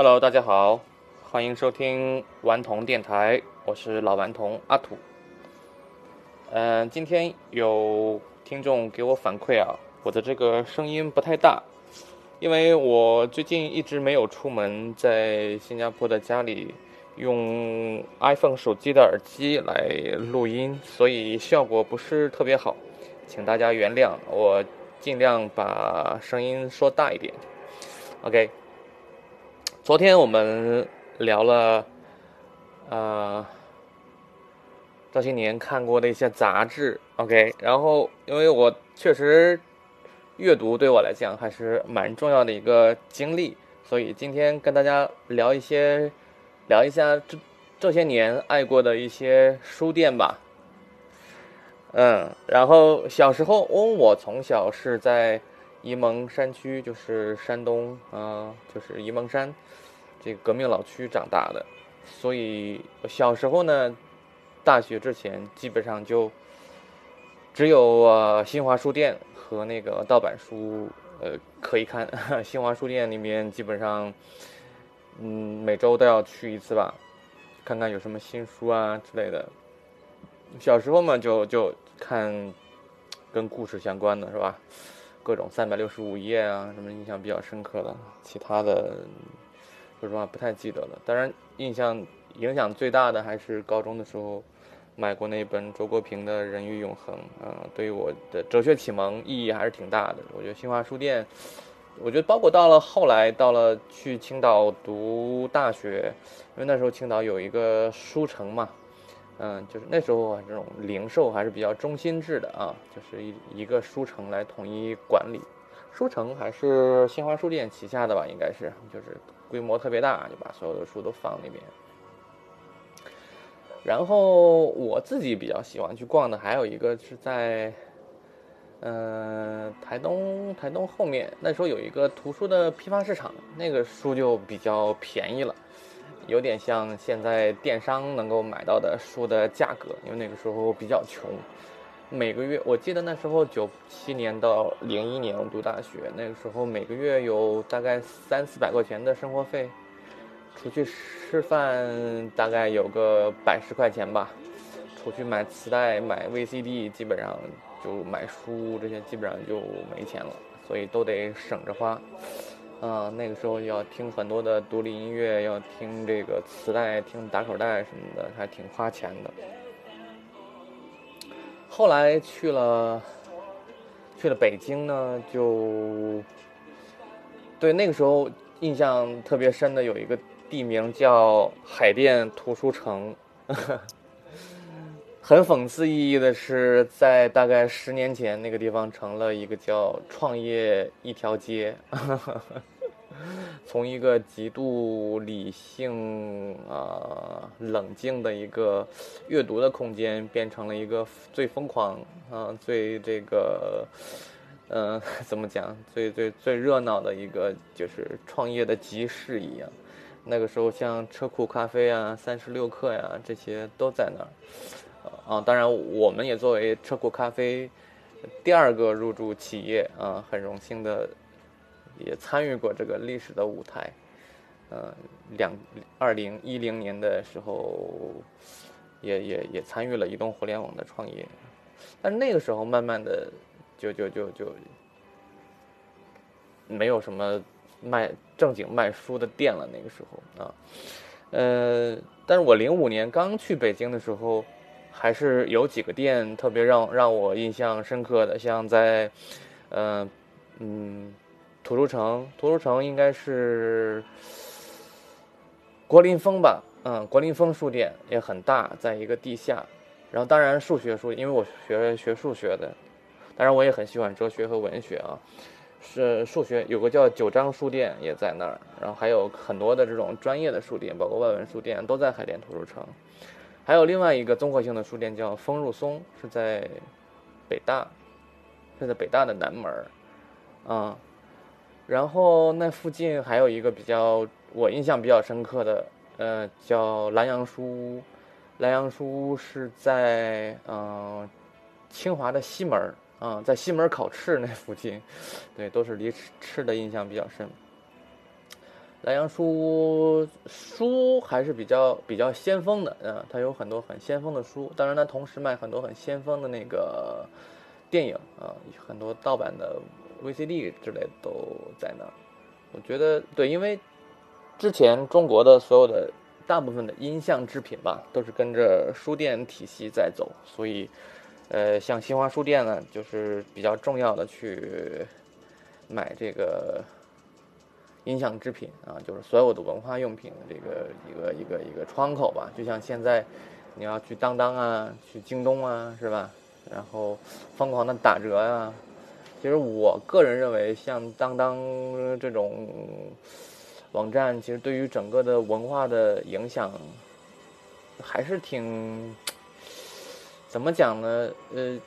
Hello，大家好，欢迎收听顽童电台，我是老顽童阿土。嗯、今天有听众给我反馈啊，我的这个声音不太大，因为我最近一直没有出门，在新加坡的家里用 iPhone 手机的耳机来录音，所以效果不是特别好，请大家原谅，我尽量把声音说大一点。OK。昨天我们聊了，呃，这些年看过的一些杂志，OK，然后因为我确实阅读对我来讲还是蛮重要的一个经历，所以今天跟大家聊一些，聊一下这这些年爱过的一些书店吧。嗯，然后小时候，哦，我从小是在沂蒙山区，就是山东啊、就是沂蒙山这个革命老区长大的，所以小时候呢，大学之前基本上就只有呃新华书店和那个盗版书呃可以看。新华书店里面基本上，嗯，每周都要去一次吧，看看有什么新书啊之类的。小时候嘛，就就看跟故事相关的是吧？各种三百六十五页啊，什么印象比较深刻的，其他的说实话不太记得了。当然，印象影响最大的还是高中的时候买过那本周国平的《人与永恒》嗯、对于我的哲学启蒙意义还是挺大的。我觉得新华书店，我觉得包括到了后来到了去青岛读大学，因为那时候青岛有一个书城嘛。嗯，就是那时候啊，这种零售还是比较中心制的啊，就是一一个书城来统一管理。书城还是新华书店旗下的吧，应该是，就是规模特别大，就把所有的书都放里面。然后我自己比较喜欢去逛的，还有一个是在，嗯、台东台东后面，那时候有一个图书的批发市场，那个书就比较便宜了。有点像现在电商能够买到的书的价格，因为那个时候比较穷，每个月我记得那时候九七年到零一年我读大学，那个时候每个月有大概三四百块钱的生活费，出去吃饭大概有个百十块钱吧，出去买磁带、买 VCD，基本上就买书这些基本上就没钱了，所以都得省着花。啊、那个时候要听很多的独立音乐，要听这个磁带、听打口袋什么的，还挺花钱的。后来去了去了北京呢，就对那个时候印象特别深的有一个地名叫海淀图书城。很讽刺意义的是，在大概十年前，那个地方成了一个叫“创业一条街 ”，从一个极度理性啊、冷静的一个阅读的空间，变成了一个最疯狂啊、最这个，嗯、怎么讲，最最最热闹的一个就是创业的集市一样。那个时候，像车库咖啡啊、三十六氪呀、这些都在那儿。啊，当然，我们也作为车库咖啡第二个入驻企业啊，很荣幸的也参与过这个历史的舞台。呃，两二零一零年的时候，也也也参与了移动互联网的创业，但是那个时候慢慢的就就就就没有什么卖正经卖书的店了。那个时候啊，呃，但是我零五年刚去北京的时候。还是有几个店特别让让我印象深刻的，像在，呃，嗯，图书城，图书城应该是国林峰吧，嗯，国林峰书店也很大，在一个地下。然后当然数学书，因为我学学数学的，当然我也很喜欢哲学和文学啊。是数学有个叫九章书店也在那儿，然后还有很多的这种专业的书店，包括外文书店都在海淀图书城。还有另外一个综合性的书店叫丰入松，是在北大，是在北大的南门儿，啊、然后那附近还有一个比较我印象比较深刻的，呃，叫蓝洋书屋，蓝洋书屋是在嗯、清华的西门儿啊、在西门儿烤翅那附近，对，都是离吃吃的印象比较深。莱阳书屋书还是比较比较先锋的，嗯，它有很多很先锋的书，当然它同时卖很多很先锋的那个电影啊，很多盗版的 VCD 之类都在那。我觉得对，因为之前中国的所有的大部分的音像制品吧，都是跟着书店体系在走，所以呃，像新华书店呢，就是比较重要的去买这个。音响制品啊，就是所有的文化用品的这个一个一个一个窗口吧。就像现在，你要去当当啊，去京东啊，是吧？然后疯狂的打折呀。其实我个人认为，像当当这种网站，其实对于整个的文化的影响，还是挺怎么讲呢？呃，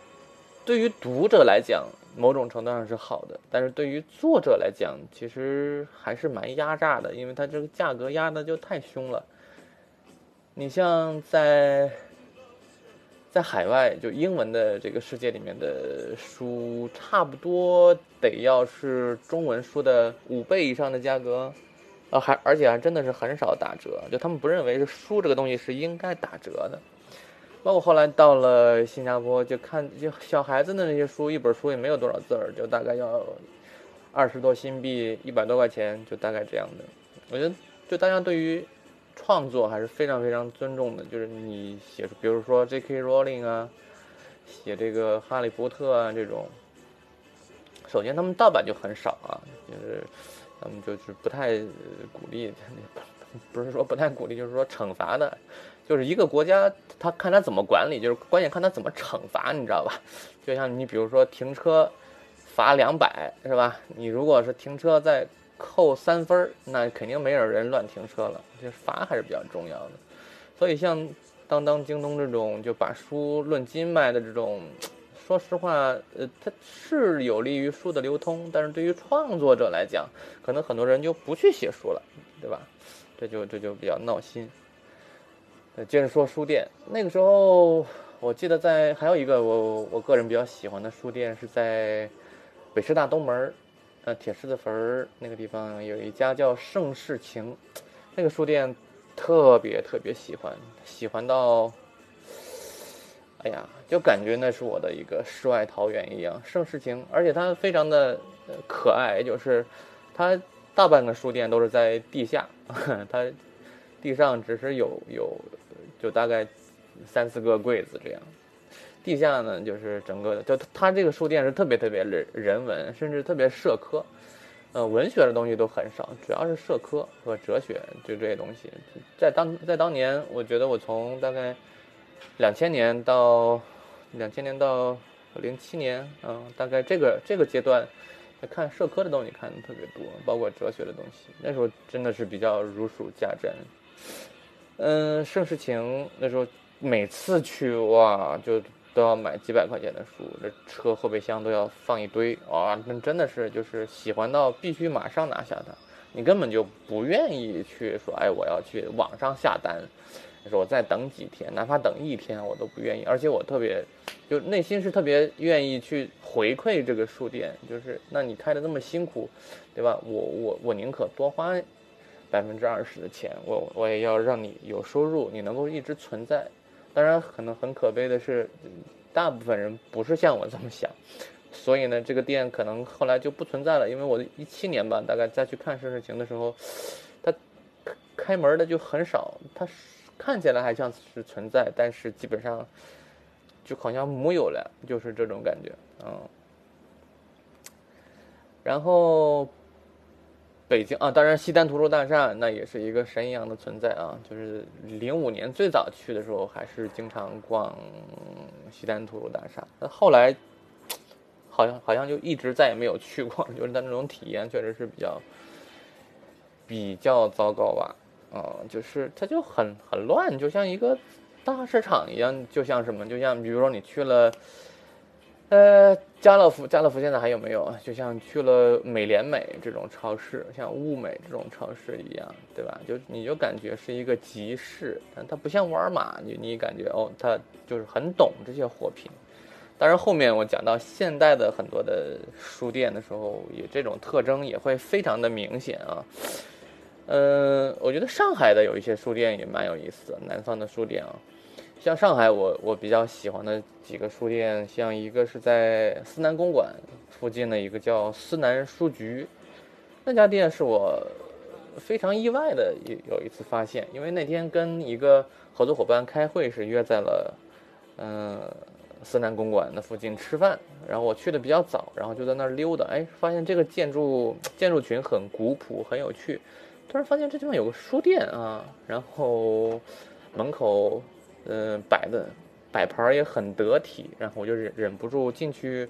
对于读者来讲。某种程度上是好的，但是对于作者来讲，其实还是蛮压榨的，因为它这个价格压的就太凶了。你像在在海外，就英文的这个世界里面的书，差不多得要是中文书的五倍以上的价格，啊，还而且还真的是很少打折，就他们不认为是书这个东西是应该打折的。包括后来到了新加坡，就看就小孩子的那些书，一本书也没有多少字儿，就大概要二十多新币，一百多块钱，就大概这样的。我觉得，就大家对于创作还是非常非常尊重的。就是你写，比如说 J.K. Rowling 啊，写这个《哈利波特》啊这种，首先他们盗版就很少啊，就是他们就是不太鼓励，不是说不太鼓励，就是说惩罚的。就是一个国家，他看他怎么管理，就是关键看他怎么惩罚，你知道吧？就像你比如说停车，罚两百是吧？你如果是停车再扣三分那肯定没有人乱停车了。这罚还是比较重要的。所以像当当、京东这种就把书论斤卖的这种，说实话，呃，它是有利于书的流通，但是对于创作者来讲，可能很多人就不去写书了，对吧？这就这就比较闹心。呃，接着说书店。那个时候，我记得在还有一个我我个人比较喜欢的书店是在北师大东门呃，铁狮子坟儿那个地方有一家叫盛世情，那个书店特别特别喜欢，喜欢到，哎呀，就感觉那是我的一个世外桃源一样。盛世情，而且它非常的可爱，就是它大半个书店都是在地下，它地上只是有有。就大概三四个柜子这样，地下呢就是整个的，就他这个书店是特别特别人人文，甚至特别社科，呃，文学的东西都很少，主要是社科和哲学，就这些东西。在当在当年，我觉得我从大概两千年到两千年到零七年，嗯，大概这个这个阶段，看社科的东西看的特别多，包括哲学的东西，那时候真的是比较如数家珍。嗯，盛世情那时候每次去哇，就都要买几百块钱的书，这车后备箱都要放一堆啊，那真的是就是喜欢到必须马上拿下它，你根本就不愿意去说，哎，我要去网上下单，说我再等几天，哪怕等一天我都不愿意，而且我特别就内心是特别愿意去回馈这个书店，就是那你开的那么辛苦，对吧？我我我宁可多花。百分之二十的钱，我我也要让你有收入，你能够一直存在。当然，可能很可悲的是，大部分人不是像我这么想，所以呢，这个店可能后来就不存在了。因为我一七年吧，大概再去看盛世情的时候，它开门的就很少，它看起来还像是存在，但是基本上就好像木有了，就是这种感觉，嗯。然后。北京啊，当然西单图书大厦那也是一个神一样的存在啊。就是零五年最早去的时候，还是经常逛西单图书大厦。那后来好像好像就一直再也没有去过，就是那种体验确实是比较比较糟糕吧。啊，就是它就很很乱，就像一个大市场一样，就像什么，就像比如说你去了。呃，家乐福，家乐福现在还有没有啊？就像去了美廉美这种超市，像物美这种超市一样，对吧？就你就感觉是一个集市，但它不像沃尔玛，你你感觉哦，它就是很懂这些货品。当然，后面我讲到现代的很多的书店的时候，也这种特征也会非常的明显啊。嗯，我觉得上海的有一些书店也蛮有意思的，南方的书店啊，像上海我我比较喜欢的几个书店，像一个是在思南公馆附近的一个叫思南书局，那家店是我非常意外的有有一次发现，因为那天跟一个合作伙伴开会是约在了嗯思南公馆的附近吃饭，然后我去的比较早，然后就在那儿溜达，哎，发现这个建筑建筑群很古朴，很有趣。突然发现这地方有个书店啊，然后门口嗯摆的摆盘也很得体，然后我就忍忍不住进去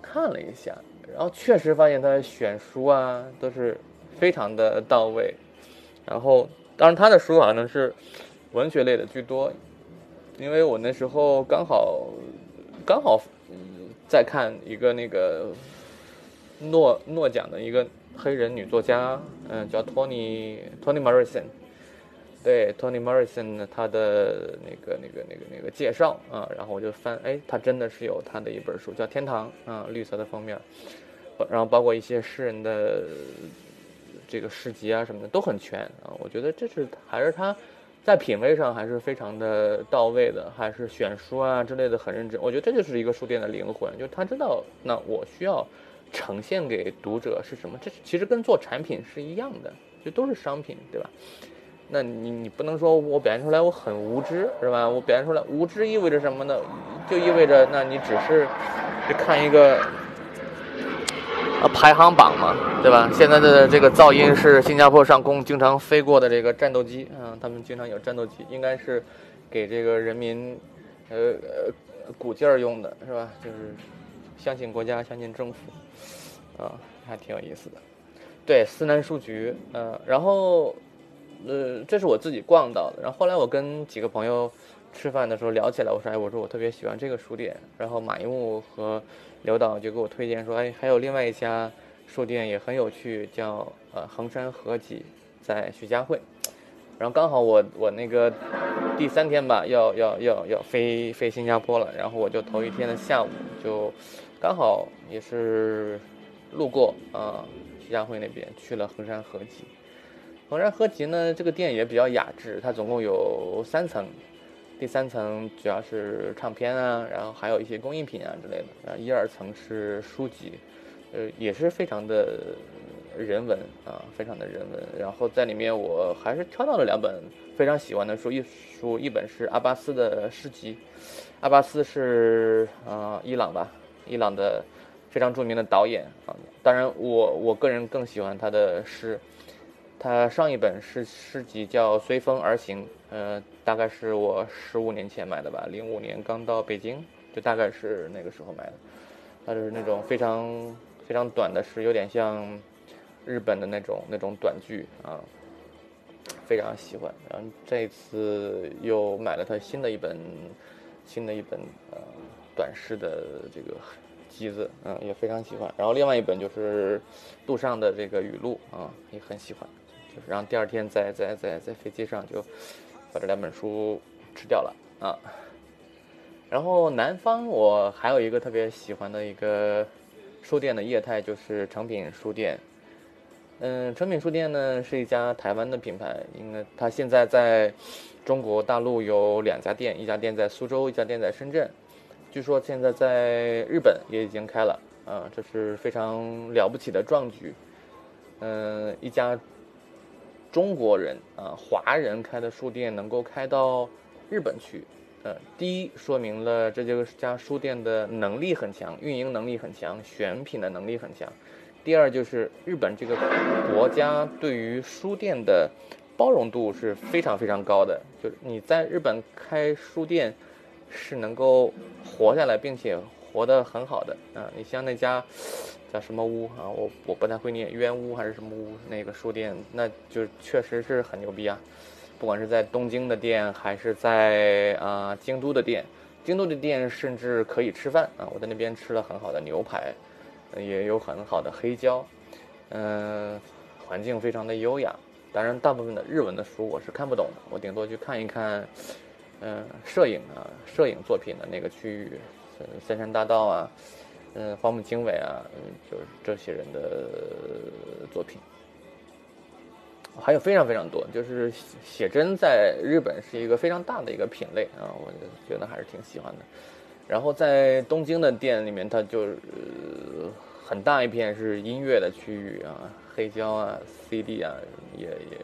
看了一下，然后确实发现他选书啊都是非常的到位，然后当然他的书可能是文学类的居多，因为我那时候刚好刚好嗯在看一个那个诺诺奖的一个。黑人女作家，嗯，叫托尼托尼· s 森，对，，Tony Morrison 呢，他的那个那个那个那个介绍啊，然后我就翻，哎，他真的是有他的一本书，叫《天堂》啊，绿色的封面，然后包括一些诗人的这个诗集啊什么的都很全啊，我觉得这是还是他在品味上还是非常的到位的，还是选书啊之类的很认真，我觉得这就是一个书店的灵魂，就是他知道那我需要。呈现给读者是什么？这其实跟做产品是一样的，就都是商品，对吧？那你你不能说我表现出来我很无知，是吧？我表现出来无知意味着什么呢？就意味着那你只是去看一个啊排行榜嘛，对吧？现在的这个噪音是新加坡上空经常飞过的这个战斗机啊，他们经常有战斗机，应该是给这个人民呃呃鼓劲儿用的，是吧？就是相信国家，相信政府。啊，还挺有意思的，对，思南书局，嗯，然后，呃，这是我自己逛到的，然后后来我跟几个朋友吃饭的时候聊起来，我说，哎，我说我特别喜欢这个书店，然后马一木和刘导就给我推荐说，哎，还有另外一家书店也很有趣，叫呃衡山合集，在徐家汇，然后刚好我我那个第三天吧，要要要要飞飞新加坡了，然后我就头一天的下午就刚好也是。路过啊，徐家汇那边去了衡山合集。衡山合集呢，这个店也比较雅致，它总共有三层，第三层主要是唱片啊，然后还有一些工艺品啊之类的。啊，一二层是书籍，呃，也是非常的人文啊，非常的人文。然后在里面我还是挑到了两本非常喜欢的书，一书一本是阿巴斯的诗集，阿巴斯是啊伊朗吧，伊朗的。非常著名的导演啊，当然我我个人更喜欢他的诗，他上一本诗诗集叫《随风而行》，呃，大概是我十五年前买的吧，零五年刚到北京，就大概是那个时候买的。他就是那种非常非常短的诗，有点像日本的那种那种短句啊，非常喜欢。然后这次又买了他新的一本新的一本呃短诗的这个。集子，嗯，也非常喜欢。然后另外一本就是杜尚的这个语录啊，也很喜欢。然后第二天在在在在飞机上就把这两本书吃掉了啊。然后南方我还有一个特别喜欢的一个书店的业态，就是诚品书店。嗯，诚品书店呢是一家台湾的品牌，应该它现在在中国大陆有两家店，一家店在苏州，一家店在深圳。据说现在在日本也已经开了，啊，这是非常了不起的壮举。嗯，一家中国人啊，华人开的书店能够开到日本去，呃，第一说明了这家书店的能力很强，运营能力很强，选品的能力很强。第二就是日本这个国家对于书店的包容度是非常非常高的，就是你在日本开书店。是能够活下来，并且活得很好的啊！你像那家什么屋啊？我我不太会念，冤屋还是什么屋？那个书店，那就确实是很牛逼啊！不管是在东京的店，还是在啊京都的店，京都的店甚至可以吃饭啊！我在那边吃了很好的牛排，也有很好的黑椒，嗯，环境非常的优雅。当然，大部分的日文的书我是看不懂的，我顶多去看一看。嗯，摄影啊，摄影作品的那个区域，嗯，森山大道啊，嗯，荒木经纬啊，嗯，就是这些人的作品。还有非常非常多，就是写写真在日本是一个非常大的一个品类啊，我觉得还是挺喜欢的。然后在东京的店里面，它就很大一片是音乐的区域啊，黑胶啊、CD 啊，也也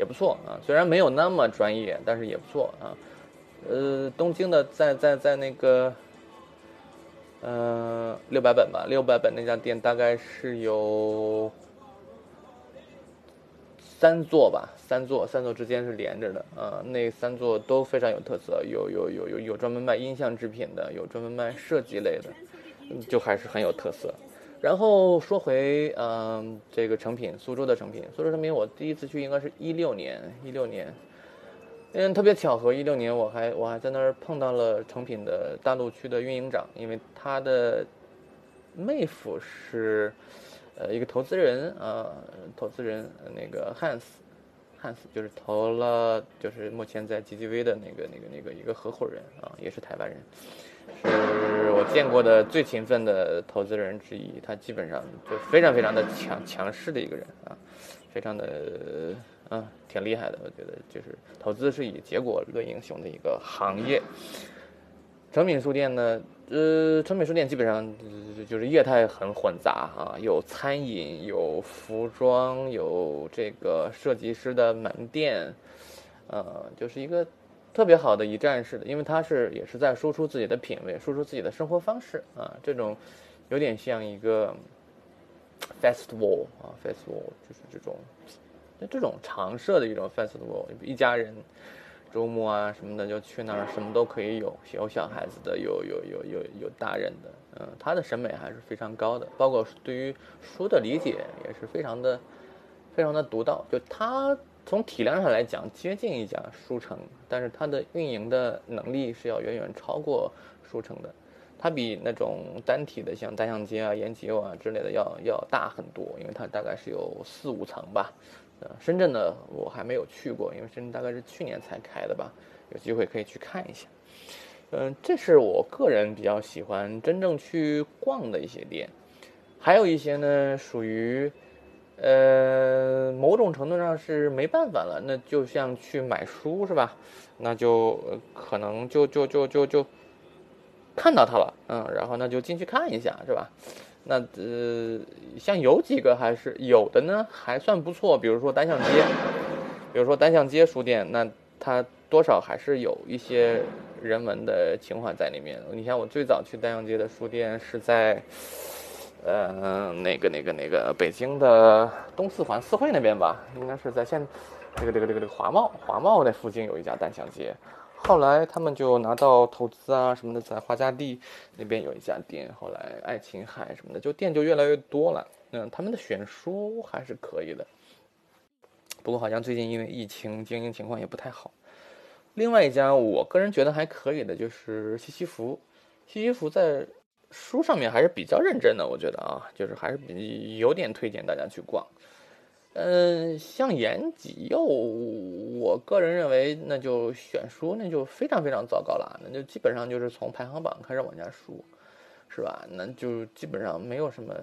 也不错啊。虽然没有那么专业，但是也不错啊。呃，东京的在在在那个，呃，六百本吧，六百本那家店大概是有。三座吧，三座，三座之间是连着的啊。那三座都非常有特色，有有有有有专门卖音像制品的，有专门卖设计类的，就还是很有特色。然后说回嗯，这个成品，苏州的成品，苏州成品，我第一次去应该是一六年，一六年，嗯，特别巧合，一六年我还我还在那儿碰到了成品的大陆区的运营长，因为他的妹夫是。呃，一个投资人啊，投资人那个汉斯，汉斯就是投了，就是目前在 GGV 的那个、那个、那个一个合伙人啊，也是台湾人，是我见过的最勤奋的投资人之一。他基本上就非常非常的强强势的一个人啊，非常的啊，挺厉害的。我觉得就是投资是以结果论英雄的一个行业。成品书店呢？呃，成品书店基本上就是业态很混杂啊，有餐饮，有服装，有这个设计师的门店，呃，就是一个特别好的一站式的，因为它是也是在输出自己的品味，输出自己的生活方式啊，这种有点像一个 festival 啊，festival 就是这种这种常设的一种 festival，一家人。周末啊什么的就去那儿，什么都可以有，有小孩子的，有有有有有大人的，嗯，他的审美还是非常高的，包括对于书的理解也是非常的非常的独到。就他从体量上来讲接近一家书城，但是他的运营的能力是要远远超过书城的，它比那种单体的像大象街啊、延吉啊之类的要要大很多，因为它大概是有四五层吧。呃，深圳的我还没有去过，因为深圳大概是去年才开的吧，有机会可以去看一下。嗯，这是我个人比较喜欢真正去逛的一些店，还有一些呢属于，呃，某种程度上是没办法了，那就像去买书是吧？那就可能就就就就就看到它了，嗯，然后那就进去看一下是吧？那呃，像有几个还是有的呢，还算不错。比如说单向街，比如说单向街书店，那它多少还是有一些人文的情怀在里面。你像我最早去单向街的书店是在，呃，那个那个那个北京的东四环四惠那边吧，应该是在现这个这个这个这个华贸华贸那附近有一家单向街。后来他们就拿到投资啊什么的，在花家地那边有一家店。后来爱琴海什么的，就店就越来越多了。嗯，他们的选书还是可以的。不过好像最近因为疫情，经营情况也不太好。另外一家我个人觉得还可以的就是西西弗，西西弗在书上面还是比较认真的，我觉得啊，就是还是比有点推荐大家去逛。嗯，像延吉佑，我个人认为，那就选书那就非常非常糟糕了，那就基本上就是从排行榜开始往下输，是吧？那就基本上没有什么，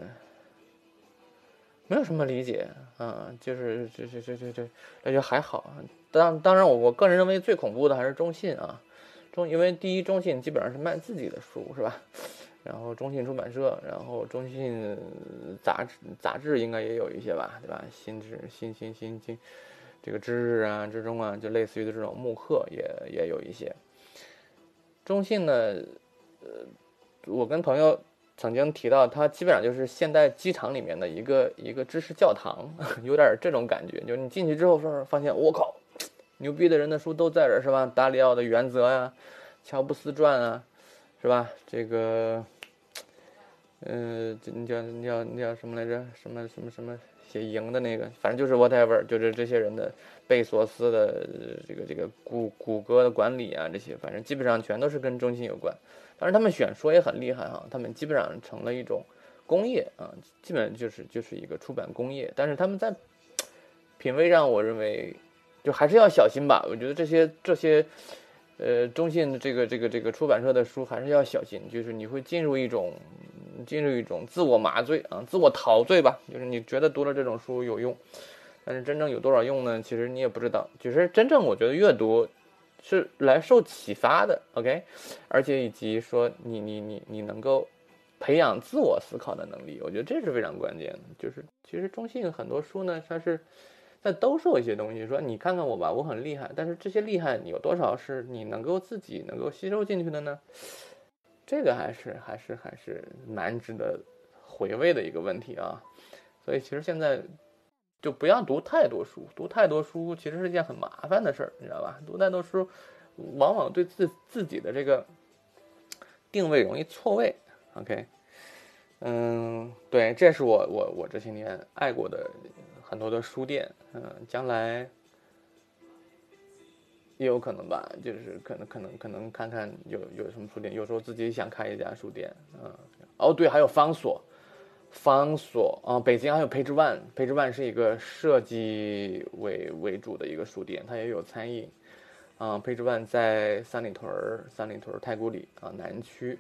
没有什么理解，嗯，就是这这这这这，那就还好。当当然，我我个人认为最恐怖的还是中信啊，中因为第一中信基本上是卖自己的书，是吧？然后中信出版社，然后中信杂志杂志应该也有一些吧，对吧？新知新新新新，这个知日啊、之中啊，就类似于的这种木刻也也有一些。中信呢，呃，我跟朋友曾经提到，它基本上就是现代机场里面的一个一个知识教堂，有点这种感觉。就是你进去之后说，发现我靠，牛逼的人的书都在这儿，是吧？达里奥的《原则》呀，乔布斯传啊，是吧？这个。嗯，你叫你叫你叫什么来着？什么什么什么写赢的那个，反正就是 whatever，就是这些人的贝索斯的这个这个谷谷歌的管理啊，这些反正基本上全都是跟中心有关。当然他们选书也很厉害哈，他们基本上成了一种工业啊，基本就是就是一个出版工业。但是他们在品味上，我认为就还是要小心吧。我觉得这些这些呃中信的这个这个这个出版社的书还是要小心，就是你会进入一种。进入一种自我麻醉啊，自我陶醉吧，就是你觉得读了这种书有用，但是真正有多少用呢？其实你也不知道。其实真正我觉得阅读是来受启发的，OK，而且以及说你你你你能够培养自我思考的能力，我觉得这是非常关键的。就是其实中信很多书呢，它是在兜售一些东西，说你看看我吧，我很厉害，但是这些厉害有多少是你能够自己能够吸收进去的呢？这个还是还是还是蛮值得回味的一个问题啊。所以其实现在。就不要读太多书，读太多书其实是一件很麻烦的事儿，你知道吧？读太多书，往往对自自己的这个定位容易错位。OK，嗯，对，这是我我我这些年爱过的很多的书店，嗯，将来也有可能吧，就是可能可能可能看看有有什么书店，有时候自己想开一家书店，嗯，哦对，还有方所。方所啊，北京还有 Page One，Page One 是一个设计为为主的一个书店，它也有餐饮。啊，Page One 在三里屯儿，三里屯儿太古里啊南区，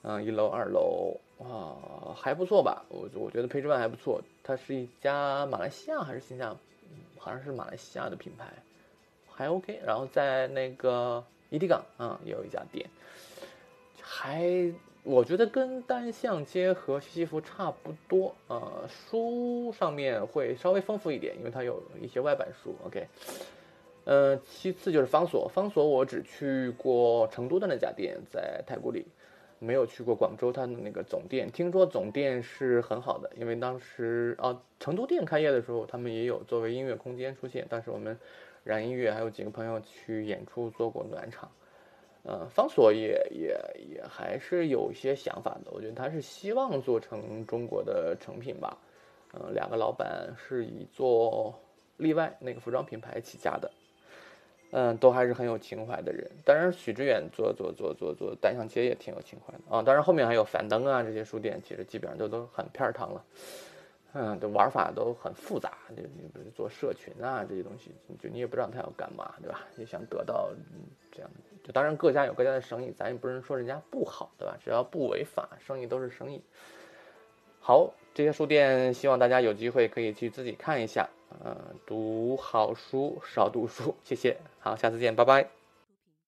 嗯，一楼二楼啊还不错吧？我我觉得 Page One 还不错，它是一家马来西亚还是新加？好像是马来西亚的品牌，还 OK。然后在那个怡地港啊也有一家店，还。我觉得跟单向街和西西弗差不多，呃，书上面会稍微丰富一点，因为它有一些外版书。OK，呃，其次就是方所，方所我只去过成都的那家店，在太古里，没有去过广州它的那个总店。听说总店是很好的，因为当时啊，成都店开业的时候，他们也有作为音乐空间出现，当时我们燃音乐还有几个朋友去演出做过暖场。呃，方所也也也还是有一些想法的，我觉得他是希望做成中国的成品吧。嗯，两个老板是以做例外那个服装品牌起家的，嗯，都还是很有情怀的人。当然，许知远做做做做做单向街也挺有情怀的啊。当然，后面还有樊登啊这些书店，其实基本上都都很片儿汤了。嗯，这玩法都很复杂，就你比如做社群啊这些东西，就你也不知道他要干嘛，对吧？也想得到这样，就当然各家有各家的生意，咱也不能说人家不好，对吧？只要不违法，生意都是生意。好，这些书店希望大家有机会可以去自己看一下，嗯，读好书，少读书，谢谢。好，下次见，拜拜。